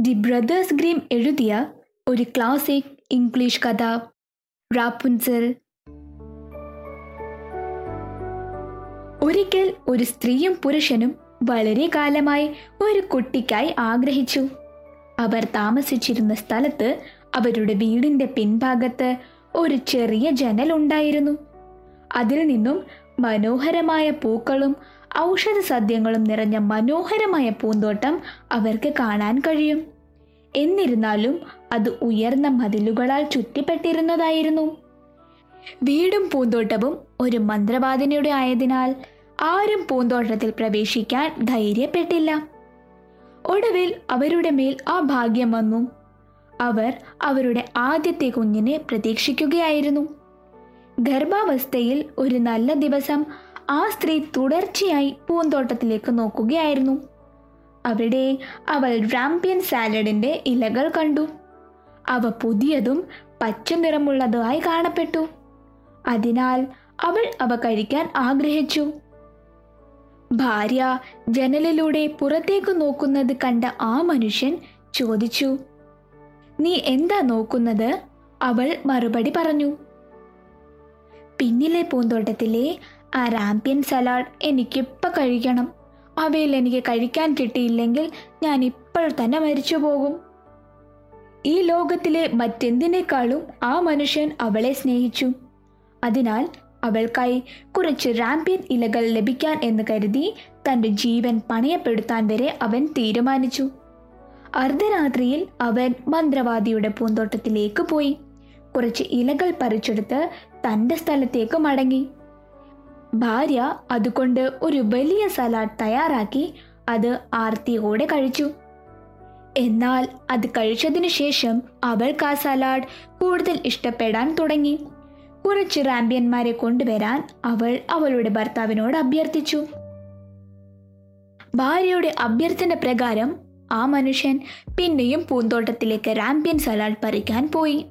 The Brothers Grimm എഴുതിയ ഒരു classic English കഥ. റാപ്പുൻസൽ ഒരിക്കൽ ഒരു സ്ത്രീയും പുരുഷനും വളരെ കാലമായി ഒരു കുട്ടിക്കായി ആഗ്രഹിച്ചു. അവർ താമസിച്ചിരുന്ന സ്ഥലത്ത് അവരുടെ വീടിന്റെ പിൻഭാഗത്ത് ഒരു ചെറിയ ജനൽ ഉണ്ടായിരുന്നു. അതിൽ നിന്നും മനോഹരമായ പൂക്കളും ഔഷധ സദ്യങ്ങളും നിറഞ്ഞ മനോഹരമായ പൂന്തോട്ടം അവർക്ക് കാണാൻ കഴിയും. എന്നിരുന്നാലും അത് ഉയർന്ന മതിലുകളാൽ ചുറ്റിപ്പെട്ടിരുന്നതായിരുന്നു. വീടും പൂന്തോട്ടവും ഒരു മന്ത്രവാദിനിയുടെ ആയതിനാൽ ആരും പൂന്തോട്ടത്തിൽ പ്രവേശിക്കാൻ ധൈര്യപ്പെട്ടില്ല. ഒടുവിൽ അവരുടെ മേൽ ആ ഭാഗ്യം വന്നു. അവർ അവരുടെ ആദ്യത്തെ കുഞ്ഞിനെ പ്രതീക്ഷിക്കുകയായിരുന്നു. ഗർഭാവസ്ഥയിൽ ഒരു നല്ല ദിവസം ആ സ്ത്രീ തുടർച്ചയായി പൂന്തോട്ടത്തിലേക്ക് നോക്കുകയായിരുന്നു. അവിടെ അവൾ റാമ്പ്യൻ സാലഡിന്റെ ഇലകൾ കണ്ടു. അവ പുതിയതും പച്ച നിറമുള്ളതുമായി കാണപ്പെട്ടു. അതിനാൽ അവൾ അവ കഴിക്കാൻ ആഗ്രഹിച്ചു. ഭാര്യ ജനലിലൂടെ പുറത്തേക്ക് നോക്കുന്നത് കണ്ട ആ മനുഷ്യൻ ചോദിച്ചു നീ എന്താ നോക്കുന്നത്? അവൾ മറുപടി പറഞ്ഞു പിന്നിലെ പൂന്തോട്ടത്തിലെ ആ റാമ്പ്യൻ സലാഡ് എനിക്കിപ്പോൾ കഴിക്കണം. അവയിൽ എനിക്ക് കഴിക്കാൻ കിട്ടിയില്ലെങ്കിൽ ഞാൻ ഇപ്പോൾ തന്നെ മരിച്ചു പോകും. ഈ ലോകത്തിലെ മറ്റെന്തിനേക്കാളും ആ മനുഷ്യൻ അവളെ സ്നേഹിച്ചു. അതിനാൽ അവൾക്കായി കുറച്ച് റാമ്പ്യൻ ഇലകൾ ലഭിക്കാൻ എന്ന് കരുതി തന്റെ ജീവൻ പണയപ്പെടുത്താൻ വരെ അവൻ തീരുമാനിച്ചു. അർദ്ധരാത്രിയിൽ അവൻ മന്ത്രവാദിയുടെ പൂന്തോട്ടത്തിലേക്ക് പോയി. കുറച്ച് ഇലകൾ പറിച്ചെടുത്ത് തന്റെ സ്ഥലത്തേക്ക് മടങ്ങി. ഭാര്യ അതുകൊണ്ട് ഒരു വലിയ സലാഡ് തയ്യാറാക്കി അത് ആർത്തിയോടെ കഴിച്ചു. എന്നാൽ അത് കഴിച്ചതിനു ശേഷം അവൾക്ക് ആ സലാഡ് കൂടുതൽ ഇഷ്ടപ്പെടാൻ തുടങ്ങി. കുറച്ച് റാമ്പ്യന്മാരെ കൊണ്ടുവരാൻ അവൾ അവളുടെ ഭർത്താവിനോട് അഭ്യർത്ഥിച്ചു. ഭാര്യയുടെ അഭ്യർത്ഥന പ്രകാരം ആ മനുഷ്യൻ പിന്നെയും പൂന്തോട്ടത്തിലേക്ക് റാമ്പ്യൻ സലാഡ് പറിക്കാൻ പോയി.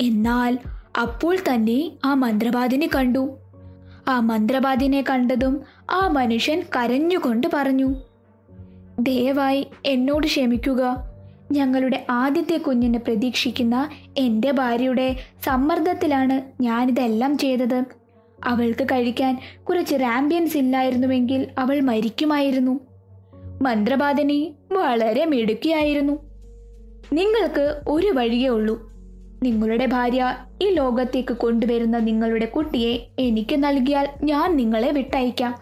എന്നാൽ അപ്പോൾ തന്നെ ആ മന്ത്രവാദിനെ കണ്ടു. ആ മന്ത്രവാദിനെ കണ്ടതും ആ മനുഷ്യൻ കരഞ്ഞുകൊണ്ട് പറഞ്ഞു ദയവായി എന്നോട് ക്ഷമിക്കുക. ഞങ്ങളുടെ ആദ്യത്തെ കുഞ്ഞിനെ പ്രതീക്ഷിക്കുന്ന എന്റെ ഭാര്യയുടെ സമ്മർദ്ദത്തിലാണ് ഞാനിതെല്ലാം ചെയ്തത്. അവൾക്ക് കഴിക്കാൻ കുറച്ച് റാമ്പിയൻസ് ഇല്ലായിരുന്നുവെങ്കിൽ അവൾ മരിക്കുമായിരുന്നു. മന്ത്രവാദിനി വളരെ മിടുക്കിയായിരുന്നു. നിങ്ങൾക്ക് ഒരു വഴിയേ ഉള്ളൂ. നിങ്ങളുടെ ഭാര്യ ഈ ലോകത്തേക്ക് കൊണ്ടുവരുന്ന നിങ്ങളുടെ കുട്ടിയെ എനിക്ക് നൽകിയാൽ ഞാൻ നിങ്ങളെ വിട്ടയക്കാം.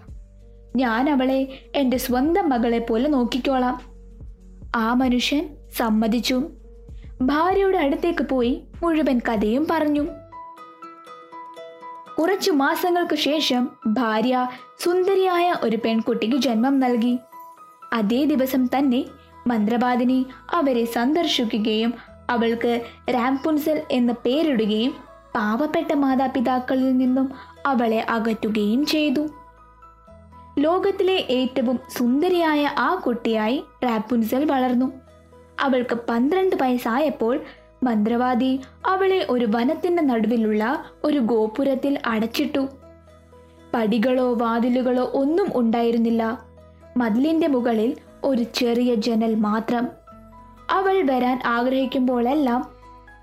ഞാൻ അവളെ എന്റെ സ്വന്തം മകളെ പോലെ നോക്കിക്കോളാം. ആ മനുഷ്യൻ സമ്മതിച്ചു. ഭാര്യയുടെ അടുത്തേക്ക് പോയി മുഴുവൻ കഥയും പറഞ്ഞു. കുറച്ചു മാസങ്ങൾക്ക് ശേഷം ഭാര്യ സുന്ദരിയായ ഒരു പെൺകുട്ടിക്ക് ജന്മം നൽകി. അതേ ദിവസം തന്നെ മന്ത്രവാദിനി അവരെ സന്ദർശിക്കുകയും അവൾക്ക് രാംപുൻസൽ എന്ന് പേരിടുകയും പാവപ്പെട്ട മാതാപിതാക്കളിൽ നിന്നും അവളെ അകറ്റുകയും ചെയ്തു. ലോകത്തിലെ ഏറ്റവും സുന്ദരിയായ ആ കുട്ടിയായി റാപ്പുൻസൽ വളർന്നു. അവൾക്ക് പന്ത്രണ്ട് വയസ്സായപ്പോൾ മന്ത്രവാദി അവളെ ഒരു വനത്തിന്റെ നടുവിലുള്ള ഒരു ഗോപുരത്തിൽ അടച്ചിട്ടു. പടികളോ വാതിലുകളോ ഒന്നും ഉണ്ടായിരുന്നില്ല. മതിലിന്റെ മുകളിൽ ഒരു ചെറിയ ജനൽ മാത്രം. അവൾ വരാൻ ആഗ്രഹിക്കുമ്പോഴെല്ലാം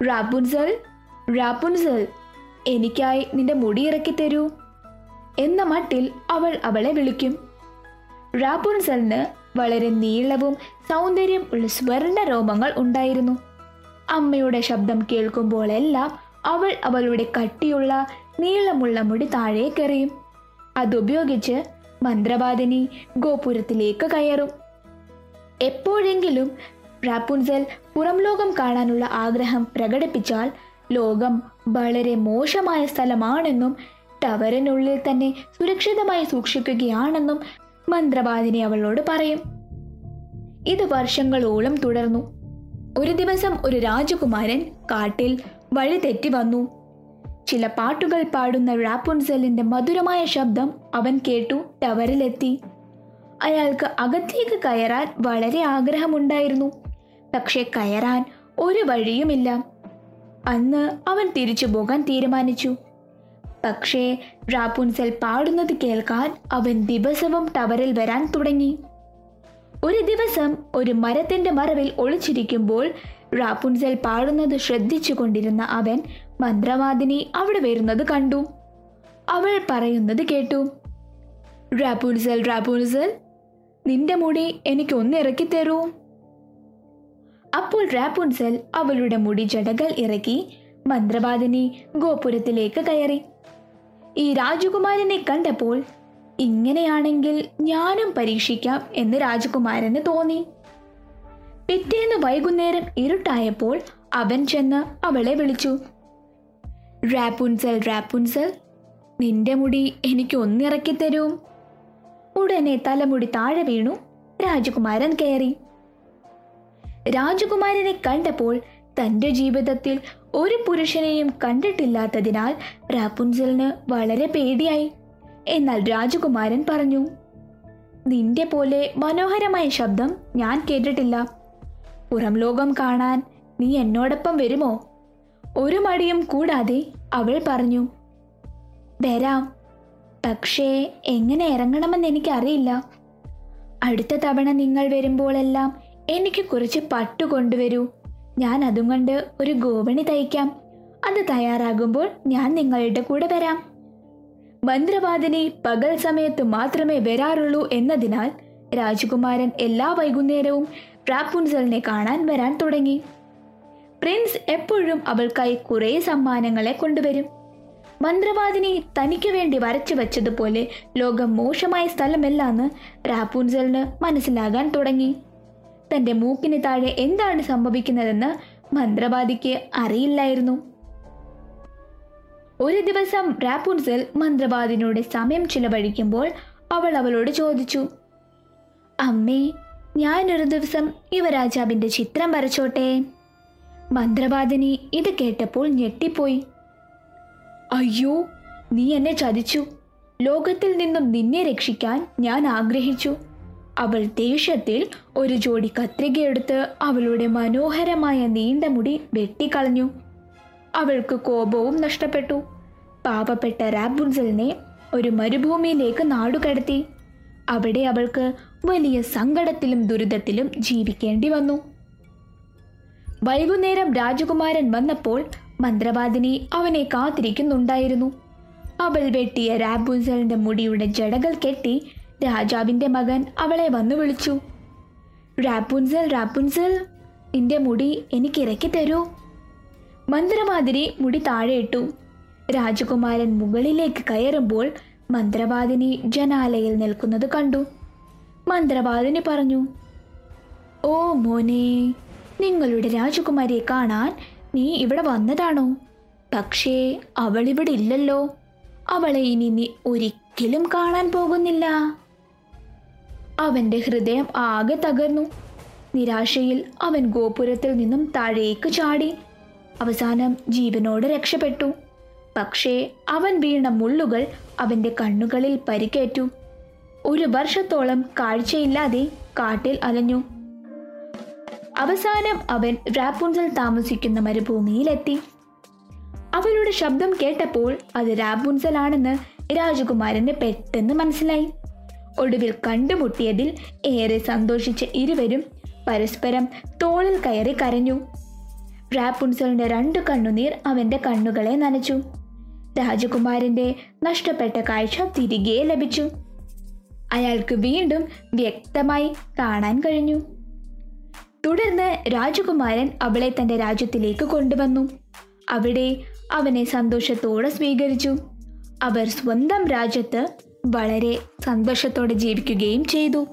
റാപ്പുൻസൽ റാപ്പുൻസൽ എനിക്കായി നിന്റെ മുടി ഇറക്കി തരൂ എന്ന മട്ടിൽ അവൾ അവളെ വിളിക്കും. റാപ്പുൻസലിന് വളരെ നീളവും സൗന്ദര്യം ഉള്ള സ്വർണ രോമങ്ങൾ ഉണ്ടായിരുന്നു. അമ്മയുടെ ശബ്ദം കേൾക്കുമ്പോഴെല്ലാം അവൾ അവളുടെ കട്ടിയുള്ള നീളമുള്ള മുടി താഴേക്കെറിയും അതുപയോഗിച്ച് മന്ത്രവാദിനി ഗോപുരത്തിലേക്ക് കയറും. എപ്പോഴെങ്കിലും റാപ്പുൻസൽ പുറം ലോകം കാണാനുള്ള ആഗ്രഹം പ്രകടിപ്പിച്ചാൽ ലോകം വളരെ മോശമായ സ്ഥലമാണെന്നും ടവറിനുള്ളിൽ തന്നെ സുരക്ഷിതമായി സൂക്ഷിക്കുകയാണെന്നും മന്ത്രവാദിനി അവളോട് പറയും. ഇത് വർഷങ്ങളോളം തുടർന്നു. ഒരു ദിവസം ഒരു രാജകുമാരൻ കാട്ടിൽ വഴി തെറ്റി വന്നു. ചില പാട്ടുകൾ പാടുന്ന റാപ്പുൻസലിന്റെ മധുരമായ ശബ്ദം അവൻ കേട്ടു ടവറിലെത്തി. അയാൾക്ക് അകത്തേക്ക് കയറാൻ വളരെ ആഗ്രഹമുണ്ടായിരുന്നു. പക്ഷെ കയറാൻ ഒരു വഴിയുമില്ല. അന്ന് അവൻ തിരിച്ചു പോകാൻ തീരുമാനിച്ചു. പക്ഷേ റാപ്പുൻസൽ പാടുന്നത് കേൾക്കാൻ അവൻ ദിവസവും ടവറിൽ വരാൻ തുടങ്ങി. ഒരു ദിവസം ഒരു മരത്തിന്റെ മറവിൽ ഒളിച്ചിരിക്കുമ്പോൾ റാപ്പുൻസൽ പാടുന്നത് ശ്രദ്ധിച്ചു കൊണ്ടിരുന്ന അവൻ മന്ത്രവാദിനി അവിടെ വരുന്നത് കണ്ടു. അവൾ പറയുന്നത് കേട്ടു. റാപ്പുൻസൽ റാപ്പുൻസൽ നിന്റെ മുടി എനിക്ക് ഒന്ന് ഇറക്കി തരൂ അപ്പോൾ റാപ്പുൻസൽ അവളുടെ മുടി ജടകൾ ഇറക്കി മന്ത്രവാദിനി ഗോപുരത്തിലേക്ക് കയറി. ഈ രാജകുമാരനെ കണ്ടപ്പോൾ ഇങ്ങനെയാണെങ്കിൽ ഞാനും പരീക്ഷിക്കാം എന്ന് രാജകുമാരന് തോന്നി. പിറ്റേന്ന് വൈകുന്നേരം ഇരുട്ടായപ്പോൾ അവൻ ചെന്ന് അവളെ വിളിച്ചു. റാപ്പുൻസൽ റാപ്പുൻസൽ നിന്റെ മുടി എനിക്ക് ഒന്നിറക്കി തരൂ. ഉടനെ തലമുടി താഴെ വീണു രാജകുമാരൻ കയറി. രാജകുമാരനെ കണ്ടപ്പോൾ തന്റെ ജീവിതത്തിൽ ഒരു പുരുഷനെയും കണ്ടിട്ടില്ലാത്തതിനാൽ റാപ്പുൻസലിന് വളരെ പേടിയായി. എന്നാൽ രാജകുമാരൻ പറഞ്ഞു നിന്റെ പോലെ മനോഹരമായ ശബ്ദം ഞാൻ കേട്ടിട്ടില്ല. പുറം ലോകം കാണാൻ നീ എന്നോടൊപ്പം വരുമോ? ഒരു മടിയും കൂടാതെ അവൾ പറഞ്ഞു വരാം. പക്ഷേ എങ്ങനെ ഇറങ്ങണമെന്ന് എനിക്കറിയില്ല. അടുത്ത തവണ നിങ്ങൾ വരുമ്പോഴെല്ലാം എനിക്ക് കുറച്ച് പട്ടു കൊണ്ടുവരൂ. ഞാൻ അതും കൊണ്ട് ഒരു ഗോവണി തയ്ക്കാം. അത് തയ്യാറാകുമ്പോൾ ഞാൻ നിങ്ങളുടെ കൂടെ വരാം. മന്ത്രവാദിനി പകൽ സമയത്ത് മാത്രമേ വരാറുള്ളൂ എന്നതിനാൽ രാജകുമാരൻ എല്ലാ വൈകുന്നേരവും റാപ്പുൻസലിനെ കാണാൻ വരാൻ തുടങ്ങി. പ്രിൻസ് എപ്പോഴും അവൾക്കായി കുറെ സമ്മാനങ്ങളെ കൊണ്ടുവരും. മന്ത്രവാദിനി തനിക്ക് വേണ്ടി വരച്ചു വച്ചതുപോലെ ലോകം മോശമായ സ്ഥലമല്ലാന്ന് റാപ്പുൻസലിന് മനസ്സിലാകാൻ തുടങ്ങി. തന്റെ മൂക്കിന് താഴെ എന്താണ് സംഭവിക്കുന്നതെന്ന് മന്ത്രവാദിക്ക് അറിയില്ലായിരുന്നു. ഒരു ദിവസം റാപ്പുൻസൽ മന്ത്രവാദിനോട് സമയം ചിലവഴിക്കുമ്പോൾ അവൾ അവളോട് ചോദിച്ചു അമ്മേ ഞാനൊരു ദിവസം യുവരാജാവിന്റെ ചിത്രം വരച്ചോട്ടെ? മന്ത്രവാദിനി ഇത് കേട്ടപ്പോൾ ഞെട്ടിപ്പോയി. അയ്യോ നീ എന്നെ ചതിച്ചു. ലോകത്തിൽ നിന്നും നിന്നെ രക്ഷിക്കാൻ ഞാൻ ആഗ്രഹിച്ചു. അവൾ ദേഷ്യത്തിൽ ഒരു ജോഡി കത്രികയെടുത്ത് അവളുടെ മനോഹരമായ നീണ്ട മുടി വെട്ടിക്കളഞ്ഞു. അവൾക്ക് കോപവും നഷ്ടപ്പെട്ടു. പാപപ്പെട്ട റാബുൻസലിനെ ഒരു മരുഭൂമിയിലേക്ക് നാടുകടത്തി. അവിടെ അവൾക്ക് വലിയ സങ്കടത്തിലും ദുരിതത്തിലും ജീവിക്കേണ്ടി വന്നു. വൈകുന്നേരം രാജകുമാരൻ വന്നപ്പോൾ മന്ത്രവാദിനി അവനെ കാത്തിരിക്കുന്നുണ്ടായിരുന്നു. അവൾ വെട്ടിയ റാബുൻസലിന്റെ മുടിയുടെ ജടകൾ കെട്ടി രാജാവിന്റെ മകൻ അവളെ വന്നു വിളിച്ചു. റാപ്പുൻസൽ റാപ്പുൻസൽ നിന്റെ മുടി എനിക്ക് ഇറക്കി തരൂ. മന്ത്രവാദിനി മുടി താഴെയിട്ടു രാജകുമാരൻ മുകളിലേക്ക് കയറുമ്പോൾ മന്ത്രവാദിനി ജനാലയിൽ നിൽക്കുന്നത് കണ്ടു. മന്ത്രവാദിനി പറഞ്ഞു ഓ മോനെ നിങ്ങളുടെ രാജകുമാരിയെ കാണാൻ നീ ഇവിടെ വന്നതാണോ? പക്ഷേ അവളിവിടെ ഇല്ലല്ലോ. അവളെ ഇനി നീ ഒരിക്കലും കാണാൻ പോകുന്നില്ല. അവന്റെ ഹൃദയം ആകെ തകർന്നു. നിരാശയിൽ അവൻ ഗോപുരത്തിൽ നിന്നും താഴേക്ക് ചാടി. അവസാനം ജീവനോട് രക്ഷപ്പെട്ടു. പക്ഷേ അവൻ വീണ മുള്ളുകൾ അവന്റെ കണ്ണുകളിൽ പരിക്കേറ്റു. ഒരു വർഷത്തോളം കാഴ്ചയില്ലാതെ കാട്ടിൽ അലഞ്ഞു. അവസാനം അവൻ റാപ്പുൻസൽ താമസിക്കുന്ന മരുഭൂമിയിലെത്തി. അവളുടെ ശബ്ദം കേട്ടപ്പോൾ അത് രാപ്പുൻസൽ ആണെന്ന് രാജകുമാരന് പെട്ടെന്ന് മനസ്സിലായി. ഒടുവിൽ കണ്ടുമുട്ടിയതിൽ ഏറെ സന്തോഷിച്ച ഇരുവരും പരസ്പരം തോളിൽ കയറി കരഞ്ഞു. റാപ്പുൻസലിന്റെ രണ്ടു കണ്ണുനീർ അവന്റെ കണ്ണുകളെ നനച്ചു. രാജകുമാരന്റെ നഷ്ടപ്പെട്ട കാഴ്ച തിരികെ ലഭിച്ചു. അയാൾക്ക് വീണ്ടും വ്യക്തമായി കാണാൻ കഴിഞ്ഞു. തുടർന്ന് രാജകുമാരൻ അവളെ തന്റെ രാജ്യത്തിലേക്ക് കൊണ്ടുവന്നു. അവിടെ അവനെ സന്തോഷത്തോടെ സ്വീകരിച്ചു. അവർ സ്വന്തം രാജ്യത്ത് വളരെ സന്തോഷത്തോടെ ജീവിക്കുകയും ചെയ്തു.